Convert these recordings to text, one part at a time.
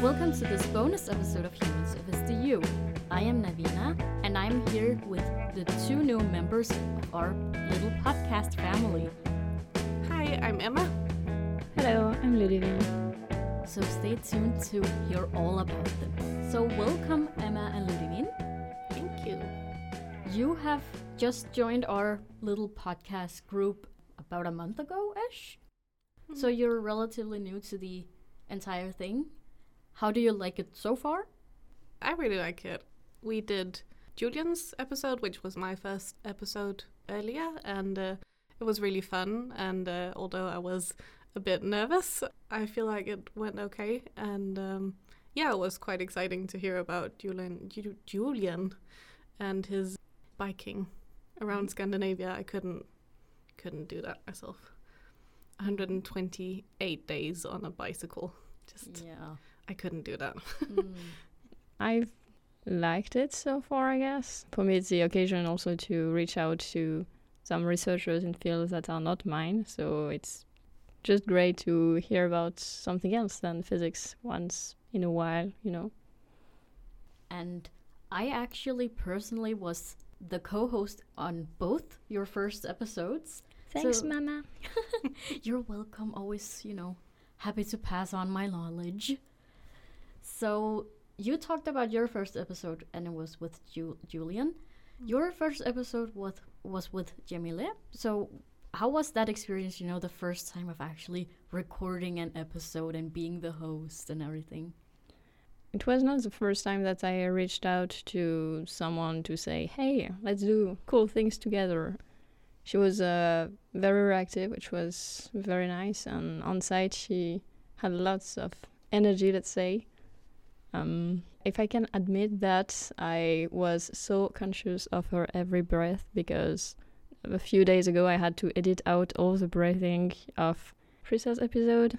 Welcome to this bonus episode of Human Service to You. I am Navina, and I'm here with the two new members of our little podcast family. Hi, I'm Emma. Hello, I'm Ludivine. So stay tuned to hear all about them. So, welcome, Emma and Ludivine. Thank you. You have just joined our little podcast group about a month ago ish. Hmm. So, you're relatively new to the entire thing. How do you like it so far? I really like it. We did Julian's episode, which was my first episode earlier, and uh, it was really fun. And uh, although I was a bit nervous, I feel like it went okay. And um, yeah, it was quite exciting to hear about Julian, Ju- Julian and his biking around Scandinavia. I couldn't couldn't do that myself. 128 days on a bicycle. Just Yeah. I couldn't do that. Mm. I've liked it so far, I guess. For me, it's the occasion also to reach out to some researchers in fields that are not mine. So it's just great to hear about something else than physics once in a while, you know. And I actually personally was the co host on both your first episodes. Thanks, So- Mama. You're welcome. Always, you know, happy to pass on my knowledge. So, you talked about your first episode, and it was with Ju- Julian. Your first episode was was with Jamile. So, how was that experience? You know, the first time of actually recording an episode and being the host and everything. It was not the first time that I reached out to someone to say, hey, let's do cool things together. She was uh, very reactive, which was very nice. And on site, she had lots of energy, let's say. Um, if I can admit that, I was so conscious of her every breath because a few days ago I had to edit out all the breathing of Chris's episode.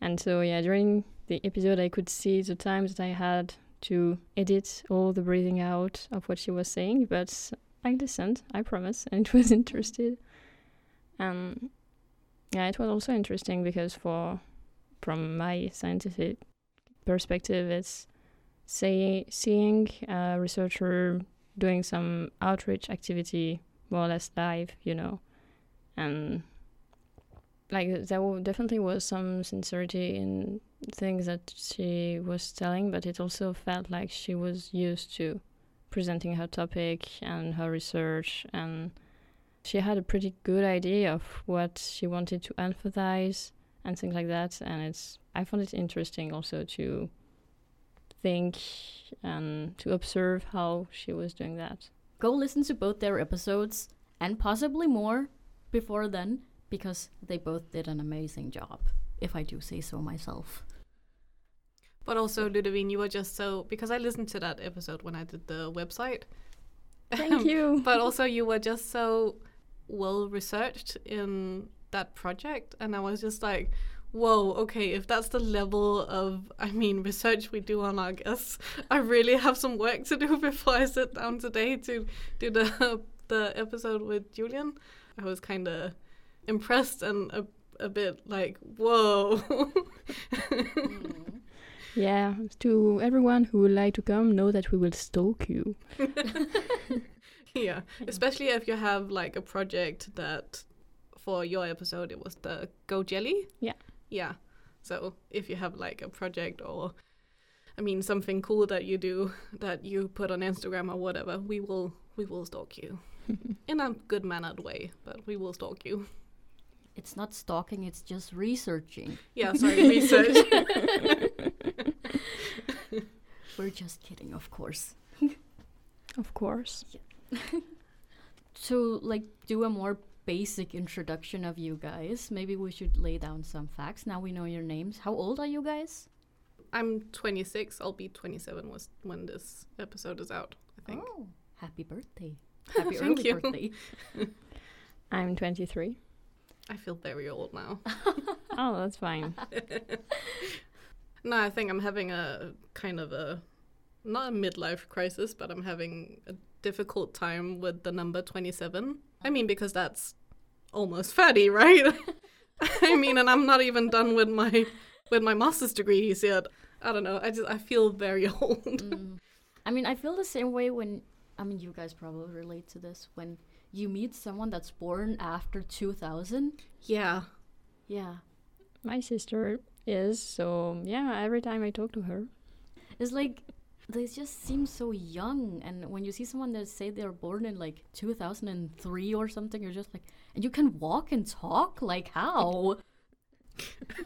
And so, yeah, during the episode, I could see the times that I had to edit all the breathing out of what she was saying, but I listened, I promise, and it was interested. Um, yeah, it was also interesting because for from my scientific perspective, it's say seeing a researcher doing some outreach activity more or less live, you know, and like there definitely was some sincerity in things that she was telling, but it also felt like she was used to presenting her topic and her research, and she had a pretty good idea of what she wanted to emphasize and things like that. And it's I found it interesting also to think and to observe how she was doing that. Go listen to both their episodes and possibly more before then because they both did an amazing job, if I do say so myself. But also, Ludivine, you were just so because I listened to that episode when I did the website. Thank you. but also, you were just so well researched in that project, and I was just like, "Whoa, okay, if that's the level of, I mean, research we do on our guests, I really have some work to do before I sit down today to do the the episode with Julian." I was kind of impressed and a, a bit like, "Whoa." Yeah, to everyone who would like to come, know that we will stalk you. Yeah, especially if you have like a project that for your episode it was the GoJelly. Yeah. Yeah. So if you have like a project or I mean something cool that you do that you put on Instagram or whatever, we will we will stalk you. In a good mannered way, but we will stalk you. It's not stalking, it's just researching. Yeah, sorry, research. We're just kidding, of course. Of course. To like do a more basic introduction of you guys, maybe we should lay down some facts. Now we know your names. How old are you guys? I'm 26. I'll be 27 was when this episode is out. I think. Oh, happy birthday. Happy Thank early you. birthday. I'm 23. I feel very old now. Oh, that's fine. No, I think I'm having a kind of a not a midlife crisis, but I'm having a difficult time with the number 27. I mean, because that's almost 30, right? I mean, and I'm not even done with my with my master's degrees yet. I don't know. I just I feel very old. Mm. I mean, I feel the same way when. I mean, you guys probably relate to this when you meet someone that's born after 2000. yeah. Yeah. My sister is, so yeah, every time I talk to her. It's like they just seem so young. And when you see someone that say they're born in like 2003 or something, you're just like, and you can walk and talk? Like, how?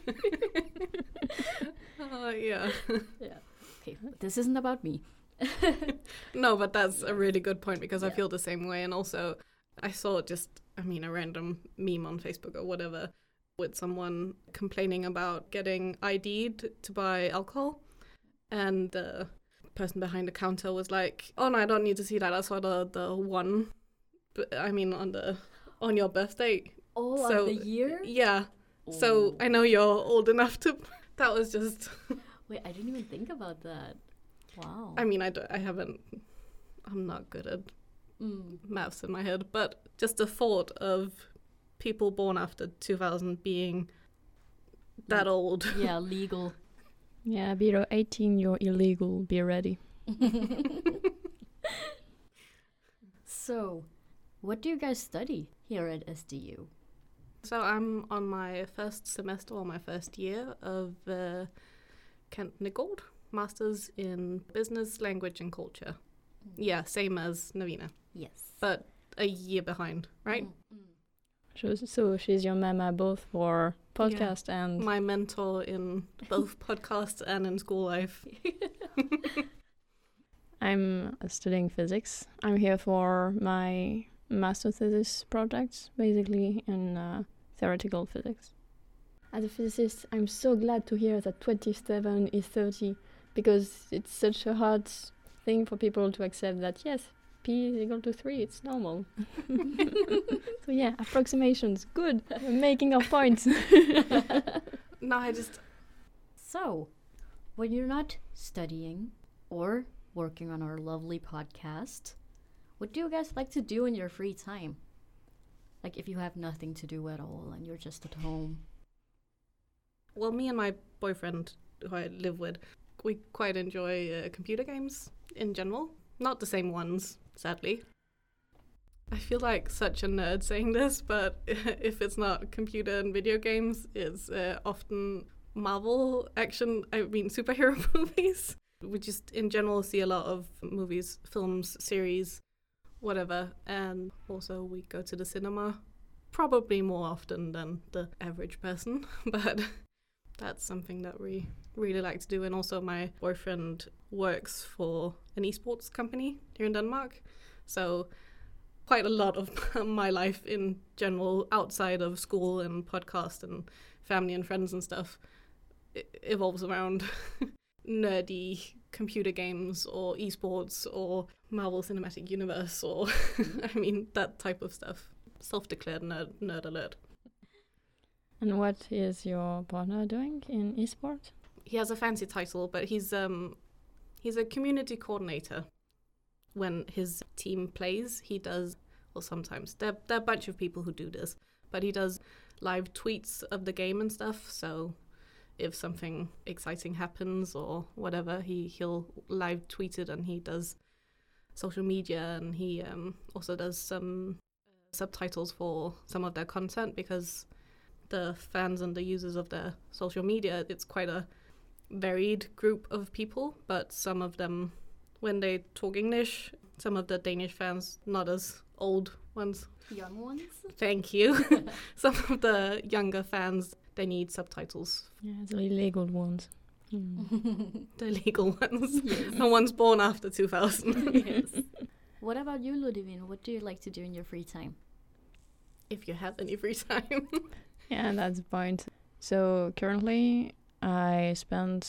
Uh, yeah. yeah. Okay, this isn't about me. No, but that's a really good point because I feel the same way. And also, I saw just, I mean, a random meme on Facebook or whatever with someone complaining about getting ID'd to buy alcohol. And the person behind the counter was like, oh, no, I don't need to see that. That's saw the, the one, I mean, on the on your birthday. Oh, So, the year? Yeah. So Oh. I know you're old enough to. That was just. Wait, I didn't even think about that. Wow. I mean, I, don't, I haven't. I'm not good at Mm. maths in my head, but just the thought of people born after 2000 being that old. Yeah, legal. Yeah, below 18, you're illegal. Be ready. so, what do you guys study here at SDU? So I'm on my first semester or my first year of uh, cand.negot., Masters in Business, Language and Culture. Yeah, same as Navina, Yes. but a year behind, right? Mm, mm. So, so she's your mama both for podcast and My mentor in both podcast and in school life. I'm studying physics. I'm here for my master thesis project, basically in uh, theoretical physics. As a physicist, I'm so glad to hear that 27 is 30 because it's such a hard thing for people to accept that yes, p is equal to 3, it's normal. so yeah, approximations, good. We're making our points. No, I just So, when you're not studying or working on our lovely podcast, what do you guys like to do in your free time? Like if you have nothing to do at all and you're just at home. well, me and my boyfriend, who I live with, we quite enjoy uh, computer games in general. Not the same ones, sadly. I feel like such a nerd saying this, but if it's not computer and video games, it's uh, often Marvel action, I mean, superhero movies. We just, in general, see a lot of movies, films, series, whatever. And also, we go to the cinema probably more often than the average person, but that's something that we really like to do. And also, my boyfriend works for an esports company here in Denmark. So, quite a lot of my life in general, outside of school and podcast and family and friends and stuff, evolves around nerdy computer games or esports or Marvel Cinematic Universe or, I mean, that type of stuff. Self declared nerd, nerd alert. and what is your partner doing in esports? He has a fancy title, but he's um he's a community coordinator. When his team plays, he does well sometimes. There there are a bunch of people who do this, but he does live tweets of the game and stuff. So if something exciting happens or whatever, he he'll live tweet it and he does social media and he um, also does some subtitles for some of their content because the fans and the users of their social media it's quite a varied group of people, but some of them, when they talk English, some of the Danish fans, not as old ones, Young ones? thank you. some of the younger fans, they need subtitles, Yeah, the illegal ones. Mm. the legal ones, Yes. the ones born after 2000. yes. What about you, Ludivine? What do you like to do in your free time? if you have any free time. Yeah, that's the point. So currently, I spend,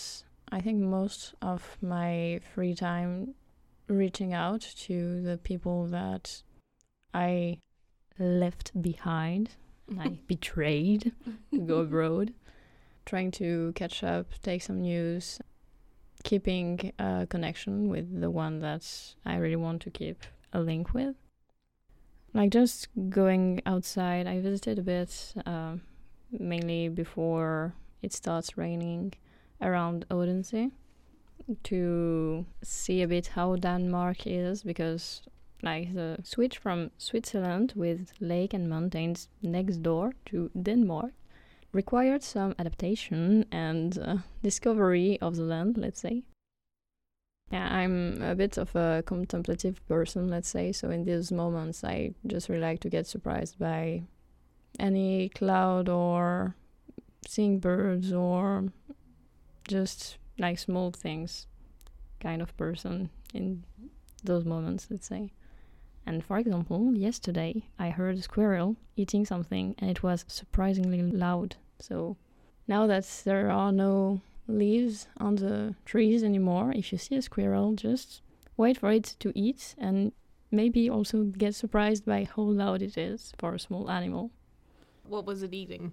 I think, most of my free time reaching out to the people that I left behind and I betrayed to go abroad, trying to catch up, take some news, keeping a connection with the one that I really want to keep a link with. Like just going outside, I visited a bit, um, mainly before it starts raining, around Odense to see a bit how Denmark is because like the switch from Switzerland with lake and mountains next door to Denmark required some adaptation and uh, discovery of the land, let's say. Yeah, I'm a bit of a contemplative person, let's say, so in these moments I just really like to get surprised by any cloud or seeing birds or just like small things kind of person in those moments, let's say. And for example, yesterday I heard a squirrel eating something and it was surprisingly loud. So now that there are no leaves on the trees anymore, if you see a squirrel, just wait for it to eat and maybe also get surprised by how loud it is for a small animal. What was it eating?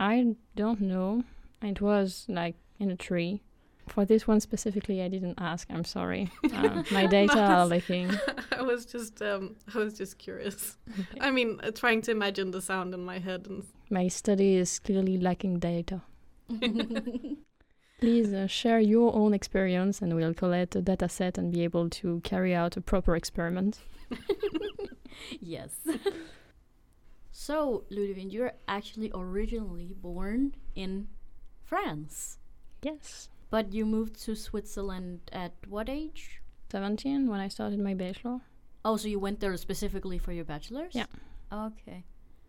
I don't know. It was like in a tree. For this one specifically, I didn't ask. I'm sorry. Uh, my data are leaking. I was just um, I was just curious. I mean, uh, trying to imagine the sound in my head and My study is clearly lacking data. Please uh, share your own experience, and we'll collect a data set and be able to carry out a proper experiment. yes. So, Ludivine, you're actually originally born in France, Yes. but you moved to Switzerland at what age? 17 when I started my bachelor. Oh, so you went there specifically for your bachelor's? Yeah. Okay.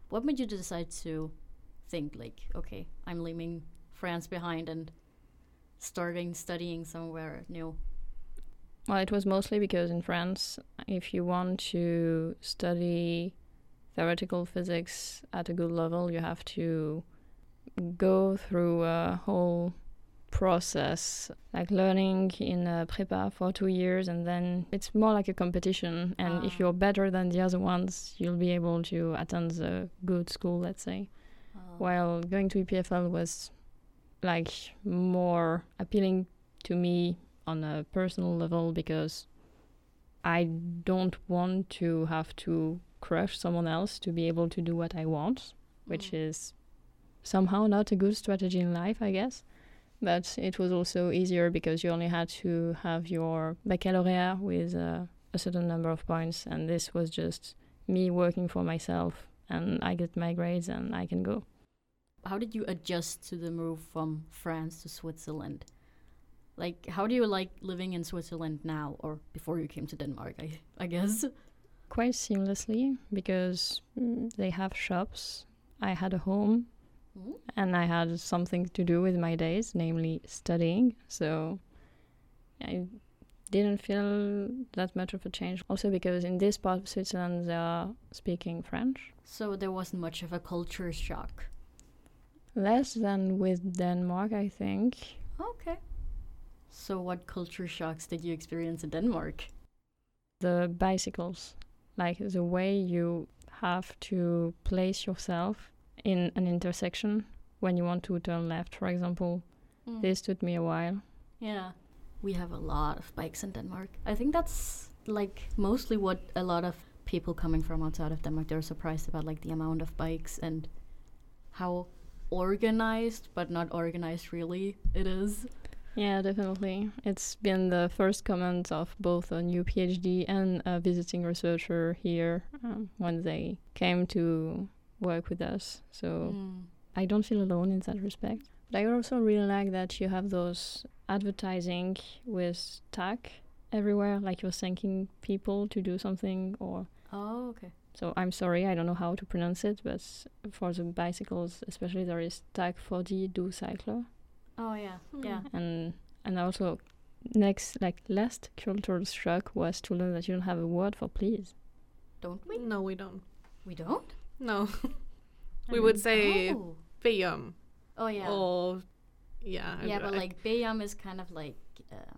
What made you decide to think like, okay, I'm leaving France behind and starting studying somewhere new? Well, it was mostly because in France, if you want to study theoretical physics at a good level, you have to go through a whole process, like learning in a prepa for two years, and then it's more like a competition. And if Ah. you're better than the other ones, you'll be able to attend the good school, let's say. Oh. While going to EPFL was like more appealing to me on a personal level because I don't want to have to crush someone else to be able to do what I want, which Mm. is somehow not a good strategy in life, I guess. But it was also easier because you only had to have your baccalaureate with uh, a certain number of points, and this was just me working for myself, and I get my grades and I can go. How did you adjust to the move from France to Switzerland? Like, how do you like living in Switzerland now, or before you came to Denmark? I, I guess. Quite seamlessly because they have shops. I had a home Mm. and I had something to do with my days, namely studying. So I didn't feel that much of a change. Also, because in this part of Switzerland, they are speaking French So there wasn't much of a culture shock. less than with Denmark, I think. Okay. So what culture shocks did you experience in Denmark? The bicycles, like the way you have to place yourself in an intersection when you want to turn left, for example. Mm. This took me a while. Yeah. We have a lot of bikes in Denmark. I think that's like mostly what a lot of people coming from outside of Denmark they're surprised about like the amount of bikes and how organized but not organized really it is. Yeah, definitely. It's been the first comment of both a new PhD and a visiting researcher here um, when they came to work with us. So Mm. I don't feel alone in that respect. But I also really like that you have those advertising with tag everywhere, like you're thanking people to do something or Oh, okay. so I'm sorry, I don't know how to pronounce it, but for the bicycles especially there is tag for the do cycler. Oh yeah. Yeah. and and also next like last cultural shock was to learn that you don't have a word for please Don't we? No, we don't. We don't? No, we I would say Oh. Biam Oh yeah. or yeah. Yeah, don't- but I- like Bayam is kind of like uh,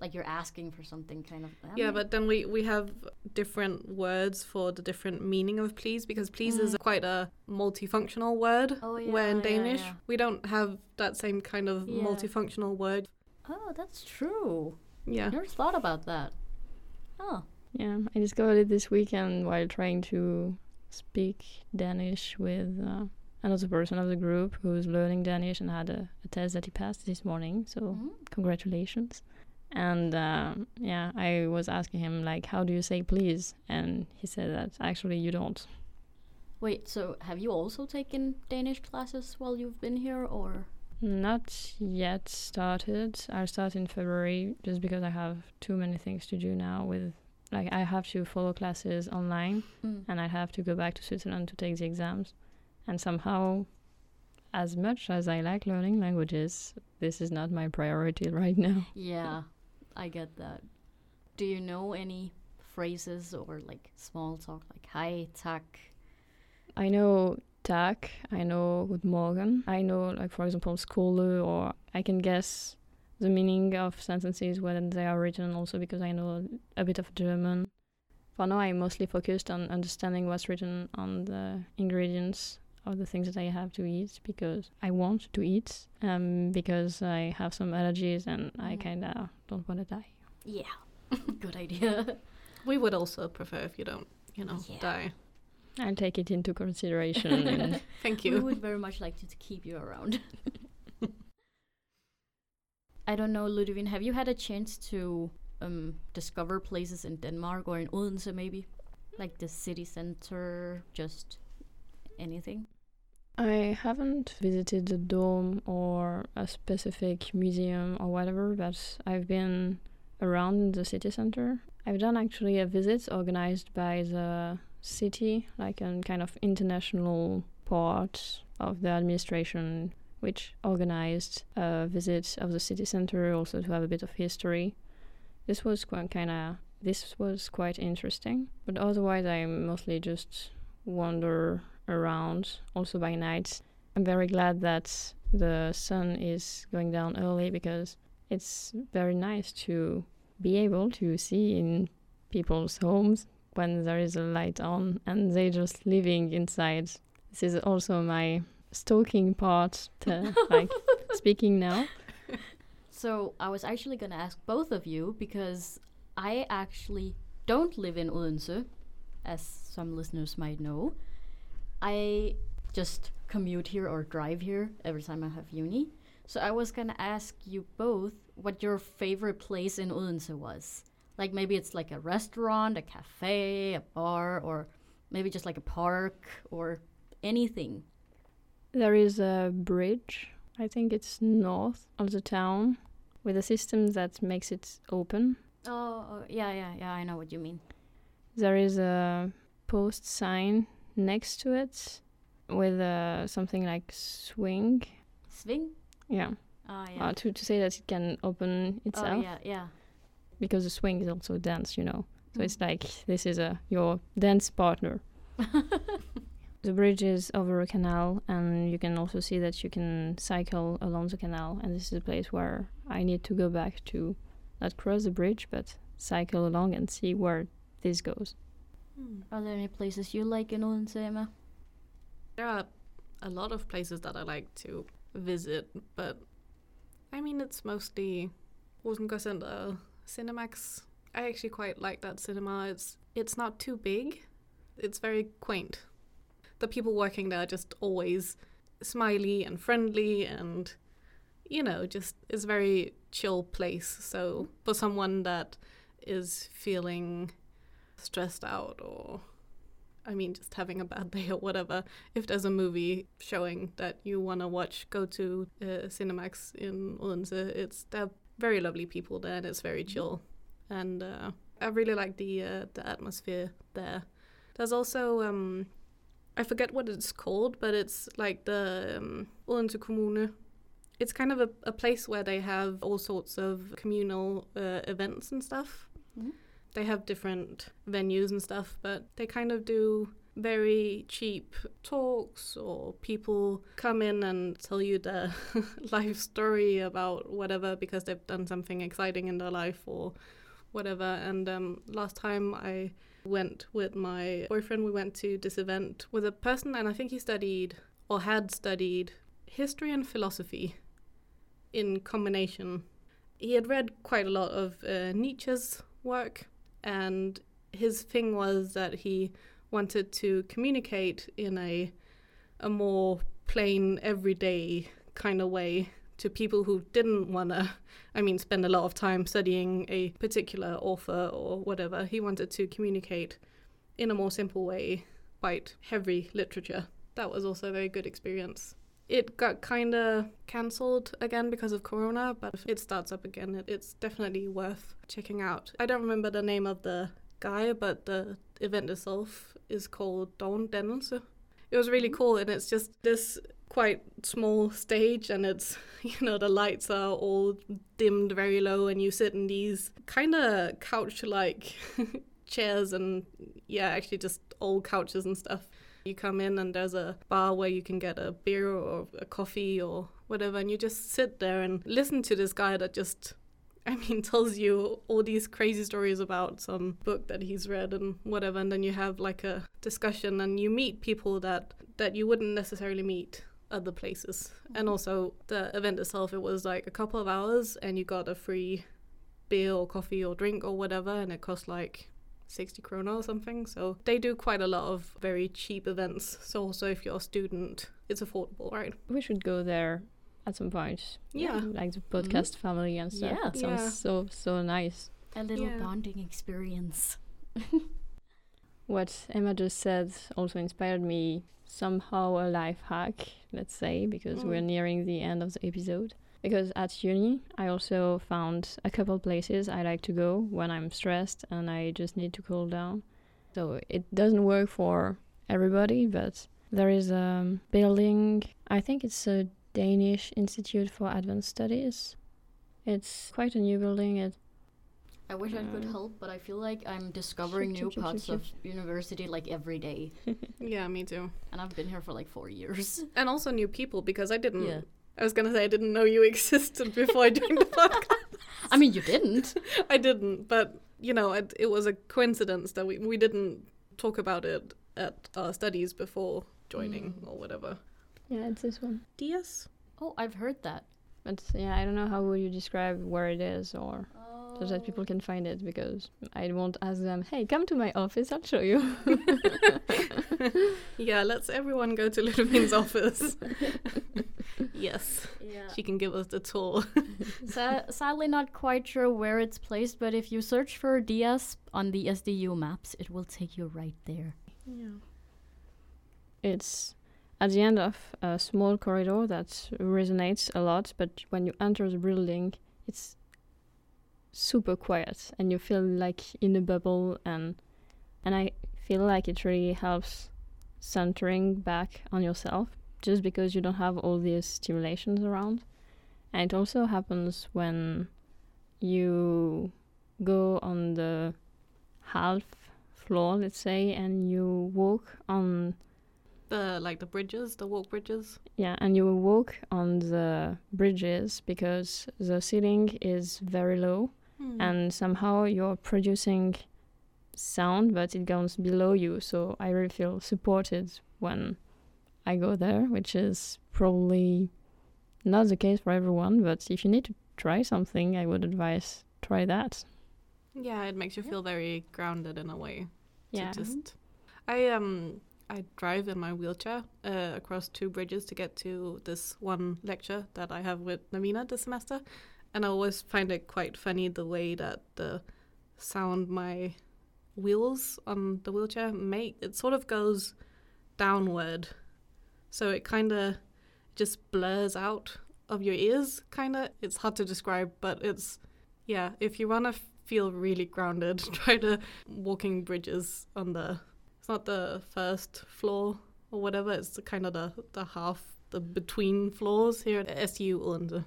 like you're asking for something kind of I Yeah, mean- but then we we have different words for the different meaning of please because please is Mm. quite a multifunctional word. Oh, where in yeah, yeah, Danish yeah. we don't have that same kind of Yeah. multifunctional word. Oh, that's true. Yeah. I never thought about that. Oh. yeah i discovered it this weekend while trying to speak danish with uh, another person of the group who's learning Danish and had a, a test that he passed this morning. So Mhm. congratulations. And um, yeah, I was asking him like, how do you say please? And he said that actually you don't. Wait, so have you also taken Danish classes while you've been here, or? Not yet started. I'll start in February just because I have too many things to do now. With like, I have to follow classes online Mm. and I have to go back to Switzerland to take the exams. And somehow, as much as I like learning languages, this is not my priority right now. Yeah, I get that. Do you know any phrases or like small talk, like "Hi, tak"? I know tak, I know Guten Morgen, I know, like, for example, skole, or I can guess the meaning of sentences when they are written also because I know a bit of German. For now, I'm mostly focused on understanding what's written on the ingredients of the things that I have to eat because I want to eat, um, because I have some allergies and I Mhm. kind of don't want to die. Yeah, good idea. We would also prefer if you don't, you know, Yeah. die. I'll take it into consideration. Thank you. We would very much like to, to keep you around. I don't know, Ludivine, have you had a chance to um, discover places in Denmark or in Odense maybe? Like the city center, just anything? I haven't visited the dome or a specific museum or whatever, but I've been around the city center. I've done actually a visit organized by the city, like a kind of international part of the administration, which organized a visit of the city center, also to have a bit of history. This was quite kind of this was quite interesting, but otherwise I mostly just wander around also by night. I'm very glad that the sun is going down early because it's very nice to be able to see in people's homes when there is a light on and they're just living inside. This is also my stalking part to uh, like speaking now. So I was actually going to ask both of you because I actually don't live in Odense, as some listeners might know. I just commute here or drive here every time I have uni. So I was going to ask you both what your favorite place in Odense was. Like maybe it's like a restaurant, a cafe, a bar, or maybe just like a park or anything. There is a bridge, I think it's north of the town, with a system that makes it open. Oh, oh, yeah, yeah, yeah, I know what you mean. There is a post sign next to it with uh, something like swing. Swing? Yeah. Oh, yeah. Uh, to, to say that it can open itself oh, yeah, yeah. because the swing is also dance, you know. So Mm. it's like this is a your dance partner. The bridge is over a canal, and you can also see that you can cycle along the canal. And this is a place where I need to go back to not cross the bridge, but cycle along and see where this goes. Hmm. Are there any places you like in Odense? There are a lot of places that I like to visit, but I mean, it's mostly Rosengar Center, CinemaxX. I actually quite like that cinema. It's it's not too big. It's very quaint. The people working there are just always smiley and friendly and you know, just it's a very chill place. So for someone that is feeling stressed out or I mean, just having a bad day or whatever. If there's a movie showing that you want to watch, go to uh, CinemaxX in Odense. It's they're very lovely people there, and it's very chill. And uh, I really like the uh, the atmosphere there. There's also um, I forget what it's called, but it's like the um, Odense Kommune. It's kind of a, a place where they have all sorts of communal uh, events and stuff Mhm. They have different venues and stuff, but they kind of do very cheap talks or people come in and tell you their life story about whatever because they've done something exciting in their life or whatever. And um, last time I went with my boyfriend, we went to this event with a person, and I think he studied or had studied history and philosophy in combination. He had read quite a lot of uh, Nietzsche's work and his thing was that he wanted to communicate in a a more plain, everyday kind of way to people who didn't want to, I mean, spend a lot of time studying a particular author or whatever. He wanted to communicate in a more simple way, quite heavy literature. That was also a very good experience. It got kind of cancelled again because of Corona, but if it starts up again, it, it's definitely worth checking out. I don't remember the name of the guy, but the event itself is called Dawn Dannelse. It was really cool, and it's just this quite small stage, and it's, you know, the lights are all dimmed very low, and you sit in these kind of couch like chairs, and yeah, actually just old couches and stuff. You come in, and there's a bar where you can get a beer or a coffee or whatever, and you just sit there and listen to this guy that just I mean, tells you all these crazy stories about some book that he's read and whatever, and then you have like a discussion and you meet people that that you wouldn't necessarily meet other places. And mm-hmm. also the event itself, it was like a couple of hours, and you got a free beer or coffee or drink or whatever, and it cost like 60 krona or something. So they do quite a lot of very cheap events. So also if you're a student, it's affordable, right? We should go there at some point. Yeah. Like the mm-hmm. podcast family and stuff. Yeah. It sounds Yeah. so so nice. A little Yeah. bonding experience. What Emma just said also inspired me somehow a life hack, let's say, because we're Mm. nearing the end of the episode. Because at uni, I also found a couple places I like to go when I'm stressed and I just need to cool down. So it doesn't work for everybody, but there is a building, I think it's a Danish Institute for Advanced Studies. It's quite a new building. It I wish I could help, but I feel like I'm discovering new shoot, shoot, parts of university like every day, Yeah, me too. and I've been here for like four years. And also new people because I didn't. Yeah. I was gonna say I didn't know you existed before I joined the podcast. I mean, you didn't. I didn't, but you know, it, it was a coincidence that we we didn't talk about it at our studies before joining Mm. or whatever. yeah, it's this one. DIAS. Oh, I've heard that. But yeah, I don't know how would you describe where it is or so that people can find it because I won't ask them, hey, come to my office, I'll show you. Yeah, let's everyone go to Ludivine's office. yes, Yeah. she can give us the tour. Sa- sadly, not quite sure where it's placed, but if you search for DIAS on the SDU maps, it will take you right there. Yeah. it's at the end of a small corridor that resonates a lot, but when you enter the building, it's super quiet and you feel like in a bubble and and I feel like it really helps centering back on yourself just because you don't have all these stimulations around. And it also happens when you go on the half floor, let's say, and you walk on The like the bridges, the walk bridges. yeah, and you will walk on the bridges because the ceiling is very low Hmm. and somehow you're producing sound but it goes below you. So I really feel supported when I go there, which is probably not the case for everyone, but if you need to try something, I would advise try that. yeah, it makes you Yeah. feel very grounded in a way. Yeah. just I um I drive in my wheelchair uh, across two bridges to get to this one lecture that I have with Navina this semester, and I always find it quite funny the way that the sound my wheels on the wheelchair make. It sort of goes downward, so it kind of just blurs out of your ears. Kind of, it's hard to describe, but it's yeah. If you wanna feel really grounded, try to walking bridges on the it's not the first floor or whatever it's kind of the the half the between floors here at SU Odense.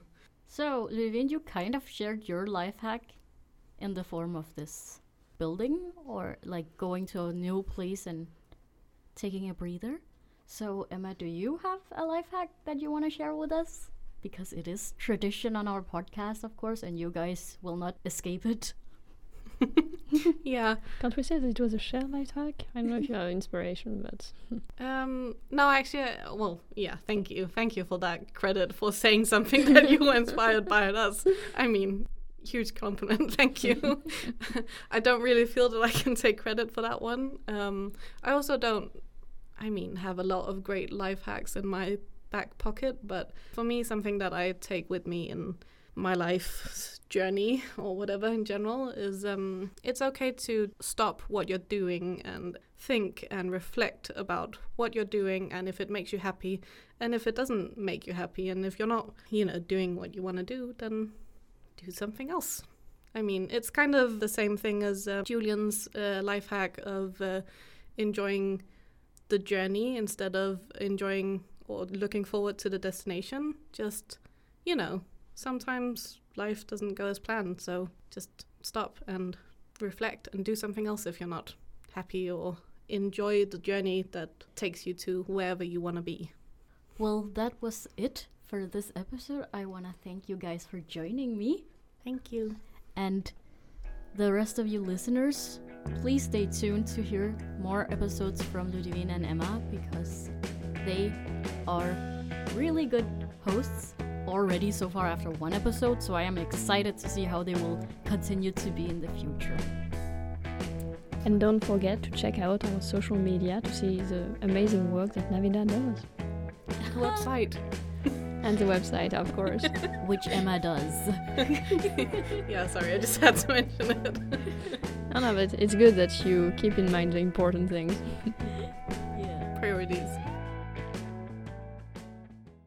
So, Levin, you kind of shared your life hack in the form of this building, or like going to a new place and taking a breather. So, Emma, do you have a life hack that you want to share with us? Because it is tradition on our podcast, of course, and you guys will not escape it. yeah. Can't we say that it was a share light hack? I don't know if you have inspiration, but um no actually I- well yeah thank you. Thank you for that credit for saying something that you were inspired by. Us i mean huge compliment. Thank you. I don't really feel that i can take credit for that one. Um i also don't I mean, have a lot of great life hacks in my back pocket, but for me, something that I take with me in my life journey or whatever in general is um, it's okay to stop what you're doing and think and reflect about what you're doing and if it makes you happy. And if it doesn't make you happy and if you're not you know doing what you want to do then do something else. I mean it's kind of the same thing as uh, julian's uh, life hack of uh, enjoying the journey instead of enjoying or looking forward to the destination. Just you know sometimes life doesn't go as planned. So just stop and reflect and do something else if you're not happy or enjoy the journey that takes you to wherever you want to be. Well, that was it for this episode. I want to thank you guys for joining me. Thank you. And the rest of you listeners, please stay tuned to hear more episodes from Ludivine and Emma because they are really good hosts already so far after one episode, so I am excited to see how they will continue to be in the future. And don't forget to check out our social media to see the amazing work that Navina does. The website. and the website, of course. Which Emma does. yeah, sorry, I just had to mention it. I know, but it's good that you keep in mind the important things. yeah. Priorities.